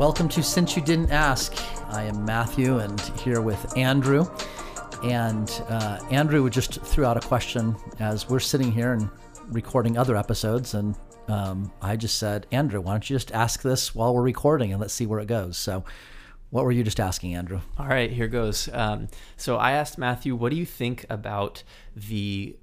Welcome to Since You Didn't Ask. I am Matthew and here with Andrew. And uh, Andrew just threw out a question as we're sitting here and recording other episodes. And um, I just said, Andrew, why don't you just ask this while we're recording and let's see where it goes. So, what were you just asking, Andrew? All right, here goes. Um, so I asked Matthew, what do you think about the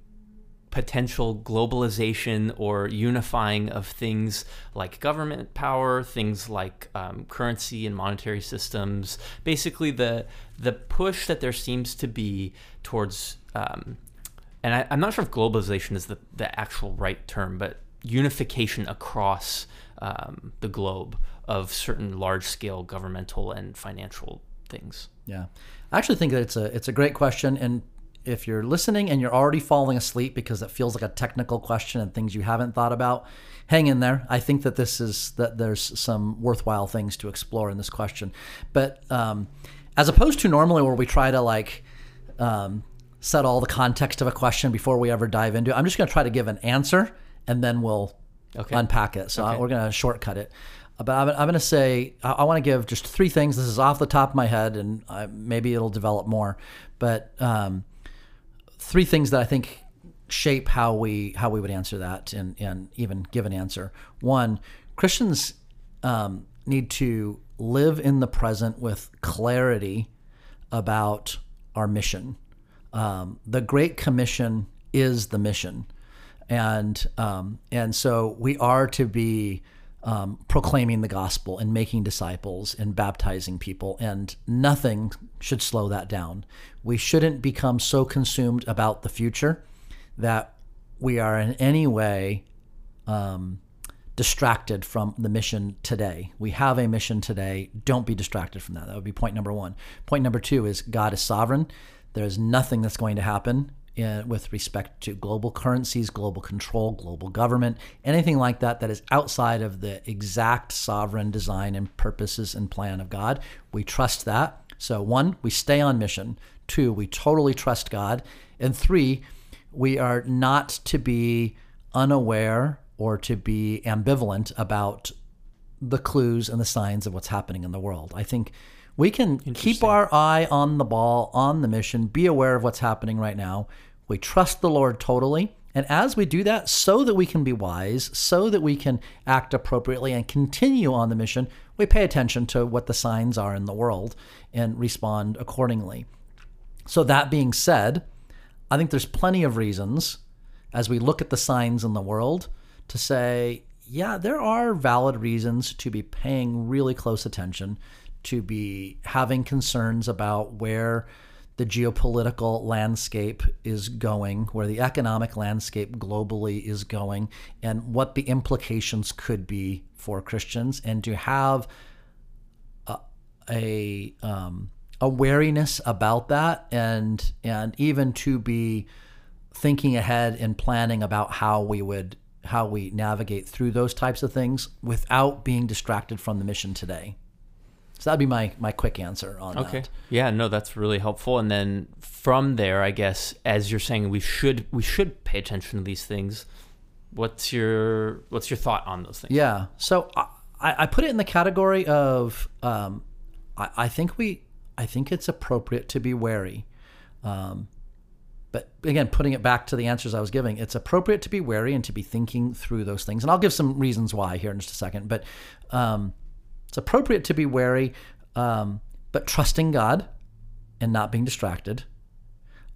potential globalization or unifying of things like government power, things like um, currency and monetary systems. Basically, the the push that there seems to be towards, um, and I, am not sure if globalization is the the actual right term, but unification across um, the globe of certain large scale governmental and financial things. Yeah, I actually think that it's a it's a great question, and if you're listening and you're already falling asleep because it feels like a technical question and things you haven't thought about, hang in there. I think that this is that there's some worthwhile things to explore in this question, but um, as opposed to normally where we try to like. Um, set all the context of a question before we ever dive into it. I'm just going to try to give an answer and then we'll okay. unpack it. So okay. we're going to shortcut it. But I'm, I'm going to say I, I want to give just three things. This is off the top of my head, and I, maybe it'll develop more. But um, three things that I think shape how we how we would answer that and and even give an answer. One, Christians um, need to live in the present with clarity about our mission. Um, the Great Commission is the mission and um, and so we are to be um, proclaiming the gospel and making disciples and baptizing people, and nothing should slow that down. We shouldn't become so consumed about the future that we are in any way um, distracted from the mission today. We have a mission today. Don't be distracted from that. That would be point number one. Point number two is God is sovereign. There is nothing that's going to happen in, with respect to global currencies, global control, global government, anything like that that is outside of the exact sovereign design and purposes and plan of God. We trust that. So, one, we stay on mission. Two, we totally trust God. And three, we are not to be unaware or to be ambivalent about the clues and the signs of what's happening in the world. I think we can keep our eye on the ball, on the mission, be aware of what's happening right now. We trust the Lord totally. And as we do that, so that we can be wise, so that we can act appropriately and continue on the mission, we pay attention to what the signs are in the world and respond accordingly. So, that being said, I think there's plenty of reasons as we look at the signs in the world to say, yeah, there are valid reasons to be paying really close attention, to be having concerns about where the geopolitical landscape is going, where the economic landscape globally is going, and what the implications could be for Christians, and to have a, a um, wariness about that, and and even to be thinking ahead and planning about how we would how we navigate through those types of things without being distracted from the mission today. So that'd be my my quick answer on that. okay. that. Yeah, no, that's really helpful. And then from there, I guess, as you're saying, we should we should pay attention to these things. What's your what's your thought on those things? Yeah. So I, I put it in the category of um, I, I think we I think it's appropriate to be wary. Um, but again, putting it back to the answers I was giving, it's appropriate to be wary and to be thinking through those things. And I'll give some reasons why here in just a second. But um, it's appropriate to be wary, um, but trusting God and not being distracted.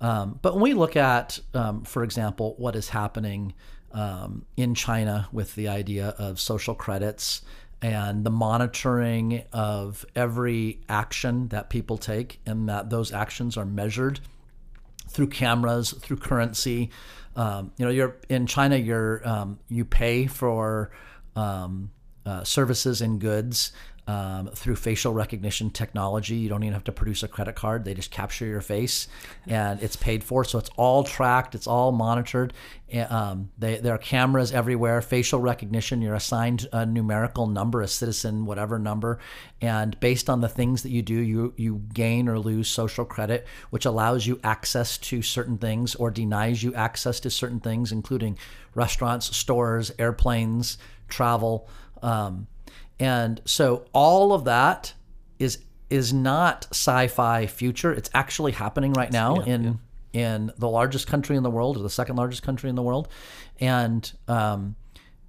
Um, but when we look at, um, for example, what is happening um, in China with the idea of social credits and the monitoring of every action that people take, and that those actions are measured through cameras, through currency. Um, you know, you're in China. You're um, you pay for um, uh, services and goods um, through facial recognition technology. You don't even have to produce a credit card; they just capture your face, and it's paid for. So it's all tracked, it's all monitored. Um, they, there are cameras everywhere, facial recognition. You're assigned a numerical number, a citizen whatever number, and based on the things that you do, you you gain or lose social credit, which allows you access to certain things or denies you access to certain things, including restaurants, stores, airplanes, travel. Um, And so all of that is is not sci-fi future. It's actually happening right now in in the largest country in the world or the second largest country in the world, and um,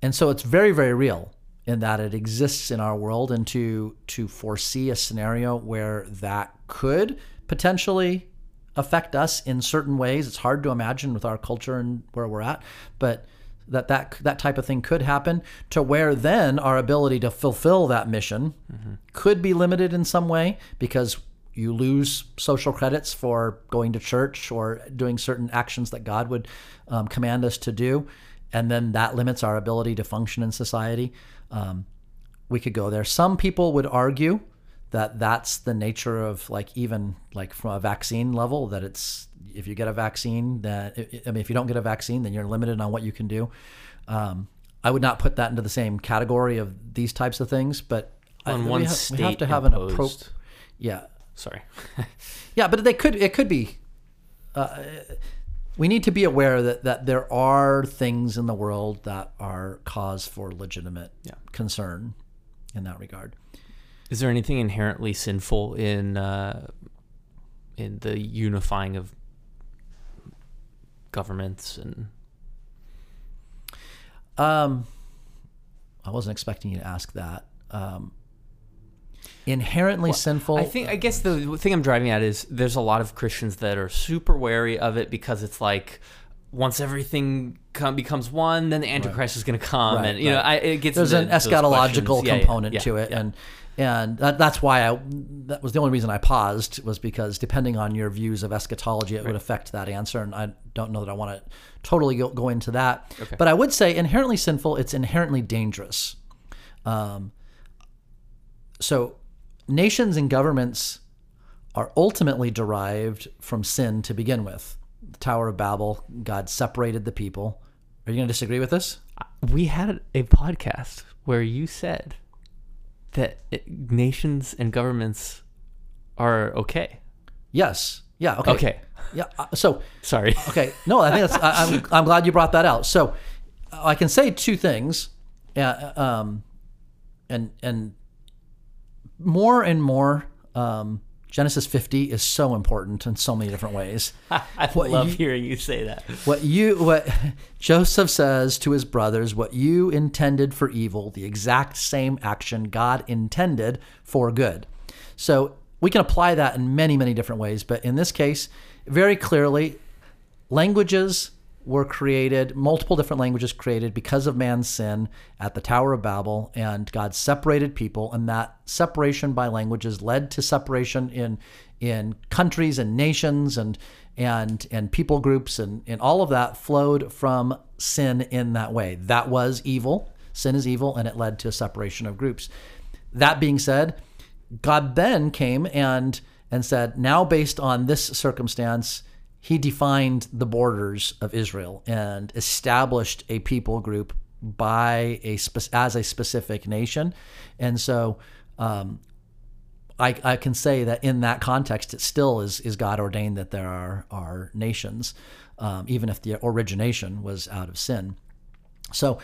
and so it's very very real in that it exists in our world, and to to foresee a scenario where that could potentially affect us in certain ways. It's hard to imagine with our culture and where we're at, but that that that type of thing could happen to where then our ability to fulfill that mission could be limited in some way because you lose social credits for going to church or doing certain actions that God would um, command us to do, and then that limits our ability to function in society. Um, we could go there. Some people would argue that that's the nature of like even like from a vaccine level that it's if you get a vaccine that I mean if you don't get a vaccine then you're limited on what you can do. Um, I would not put that into the same category of these types of things, but I- On we one have- state we have to have an imposed. approach. Yeah, Sorry. yeah, but they could. It could be. Uh, we need to be aware that that there are things in the world that are cause for legitimate Yeah. concern in that regard. Is there anything inherently sinful in uh, in the unifying of governments and Um, I wasn't expecting you to ask that. Um, inherently sinful. I think I guess the thing I'm driving at is there's a lot of Christians that are super wary of it because it's like once everything come, becomes one, then the Antichrist is going to come, Right, and you know. I, it gets there's an eschatological questions. Yeah, yeah, component yeah, to it, and and that, that's why I that was the only reason I paused was because depending on your views of eschatology, it would affect that answer, and I don't know that I want to totally go, go into that. Okay. But I would say inherently sinful. It's inherently dangerous. Um, so nations and governments are ultimately derived from sin to begin with. The Tower of Babel, God separated the people. Are you going to disagree with this? we had a podcast where you said that it, nations and governments are okay. Yes. Yeah. Okay. Okay. Yeah. uh, So, Sorry. okay. No, I think that's. I, I'm. I'm glad you brought that out. So, uh, I can say two things. Yeah. Um, and and more and more, um, Genesis 50 is so important in so many different ways. I What love you- hearing you say that. What you what Joseph says to his brothers, what you intended for evil, the exact same action God intended for good. So we can apply that in many, many different ways, but in this case, very clearly, languages were created, multiple different languages created because of man's sin at the Tower of Babel, and God separated people, and that separation by languages led to separation in in countries and nations and and and people groups and, and all of that flowed from sin in that way. That was evil. Sin is evil, and it led to a separation of groups. That being said, God then came and and said, now based on this circumstance, he defined the borders of Israel and established a people group by a as a specific nation, and so um, I, I can say that in that context, it still is is God ordained that there are are nations, um, even if the origination was out of sin. So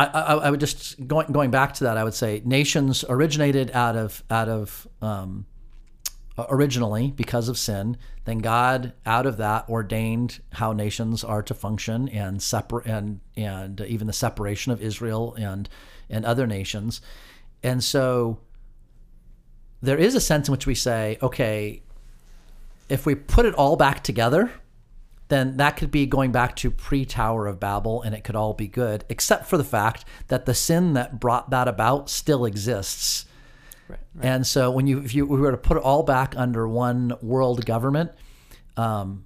I, I, I would just going going back to that. I would say nations originated out of out of um, originally because of sin. Then God, out of that, ordained how nations are to function and separate and and even the separation of Israel and and other nations. And so there is a sense in which we say, okay, if we put it all back together, then that could be going back to pre Tower of Babel and it could all be good, except for the fact that the sin that brought that about still exists. Right. And so when you if you we were to put it all back under one world government, um,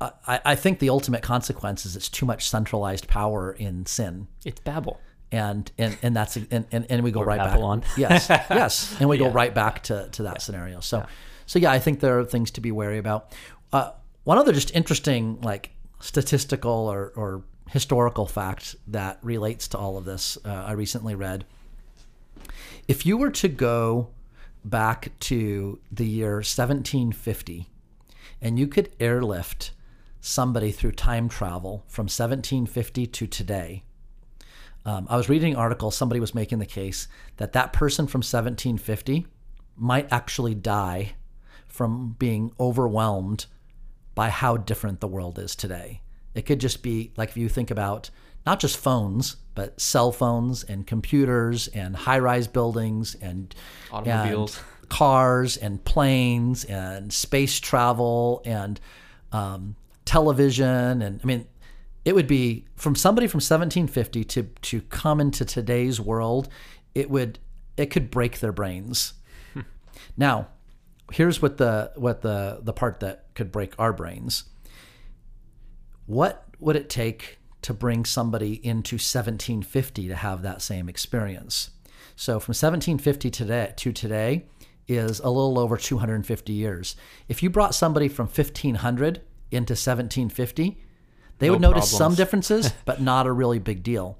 I, I think the ultimate consequence is it's too much centralized power in sin. It's Babel. And and, and that's and, and, and we go right Babylon. back. Yes, yes, and we go right back to, to that scenario. So, so yeah, I think there are things to be wary about. Uh, one other just interesting like statistical or, or historical fact that relates to all of this, uh, I recently read. If you were to go back to the year 1750 and you could airlift somebody through time travel from 1750 to today, Um, I was reading an article, somebody was making the case that that person from 1750 might actually die from being overwhelmed by how different the world is today. It could just be like if you think about not just phones, but cell phones and computers and high rise buildings and automobiles, and cars and planes and space travel and um, television. And I mean, it would be from somebody from 1750 to, to come into today's world, it would, it could break their brains. now, here's what the, what the, the part that could break our brains. What would it take to bring somebody into 1750 to have that same experience. So from 1750 today to today is a little over 250 years. If you brought somebody from 1500 into 1750, they no would notice problems. some differences, but not a really big deal.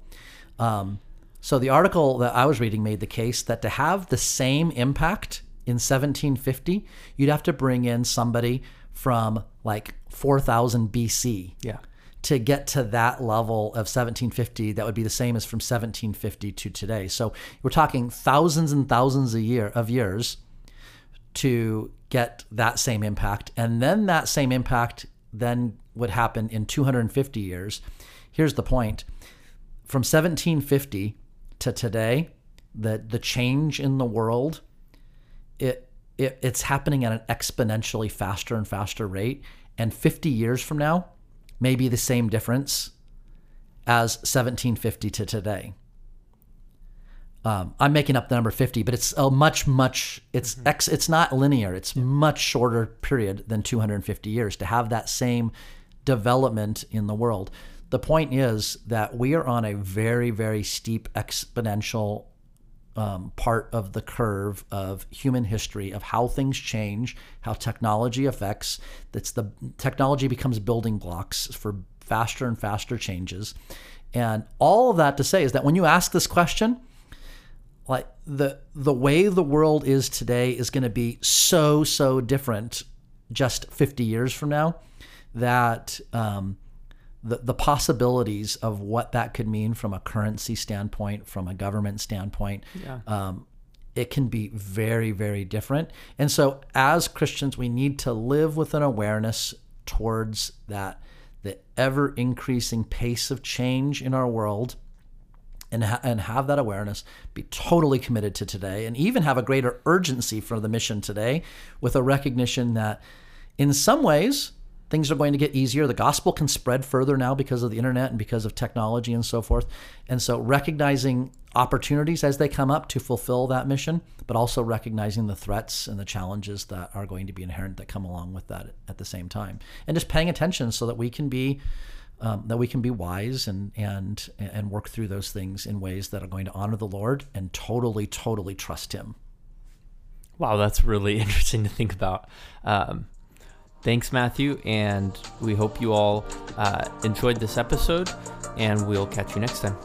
Um, so the article that I was reading made the case that to have the same impact in 1750, you'd have to bring in somebody from like 4000 BC. Yeah. to get to that level of 1750 that would be the same as from 1750 to today. So we're talking thousands and thousands a year of years to get that same impact. And then that same impact then would happen in 250 years. Here's the point. From 1750 to today the the change in the world it, it it's happening at an exponentially faster and faster rate and 50 years from now maybe the same difference as 1750 to today. Um, I'm making up the number 50, but it's a much, much, it's mm-hmm. ex, it's not linear. It's yeah. much shorter period than 250 years to have that same development in the world. The point is that we are on a very, very steep exponential um, part of the curve of human history of how things change, how technology affects. That's the technology becomes building blocks for faster and faster changes. And all of that to say is that when you ask this question, like the the way the world is today is going to be so so different just 50 years from now that um, the, the possibilities of what that could mean from a currency standpoint, from a government standpoint, yeah. um, it can be very, very different. And so, as Christians, we need to live with an awareness towards that, the ever increasing pace of change in our world. And, ha- and have that awareness, be totally committed to today, and even have a greater urgency for the mission today with a recognition that in some ways, things are going to get easier. The gospel can spread further now because of the internet and because of technology and so forth. And so recognizing opportunities as they come up to fulfill that mission, but also recognizing the threats and the challenges that are going to be inherent that come along with that at the same time. And just paying attention so that we can be um, that we can be wise and and and work through those things in ways that are going to honor the Lord and totally, totally trust Him. Wow, that's really interesting to think about. Um, Thanks, Matthew, and we hope you all uh, enjoyed this episode, and we'll catch you next time.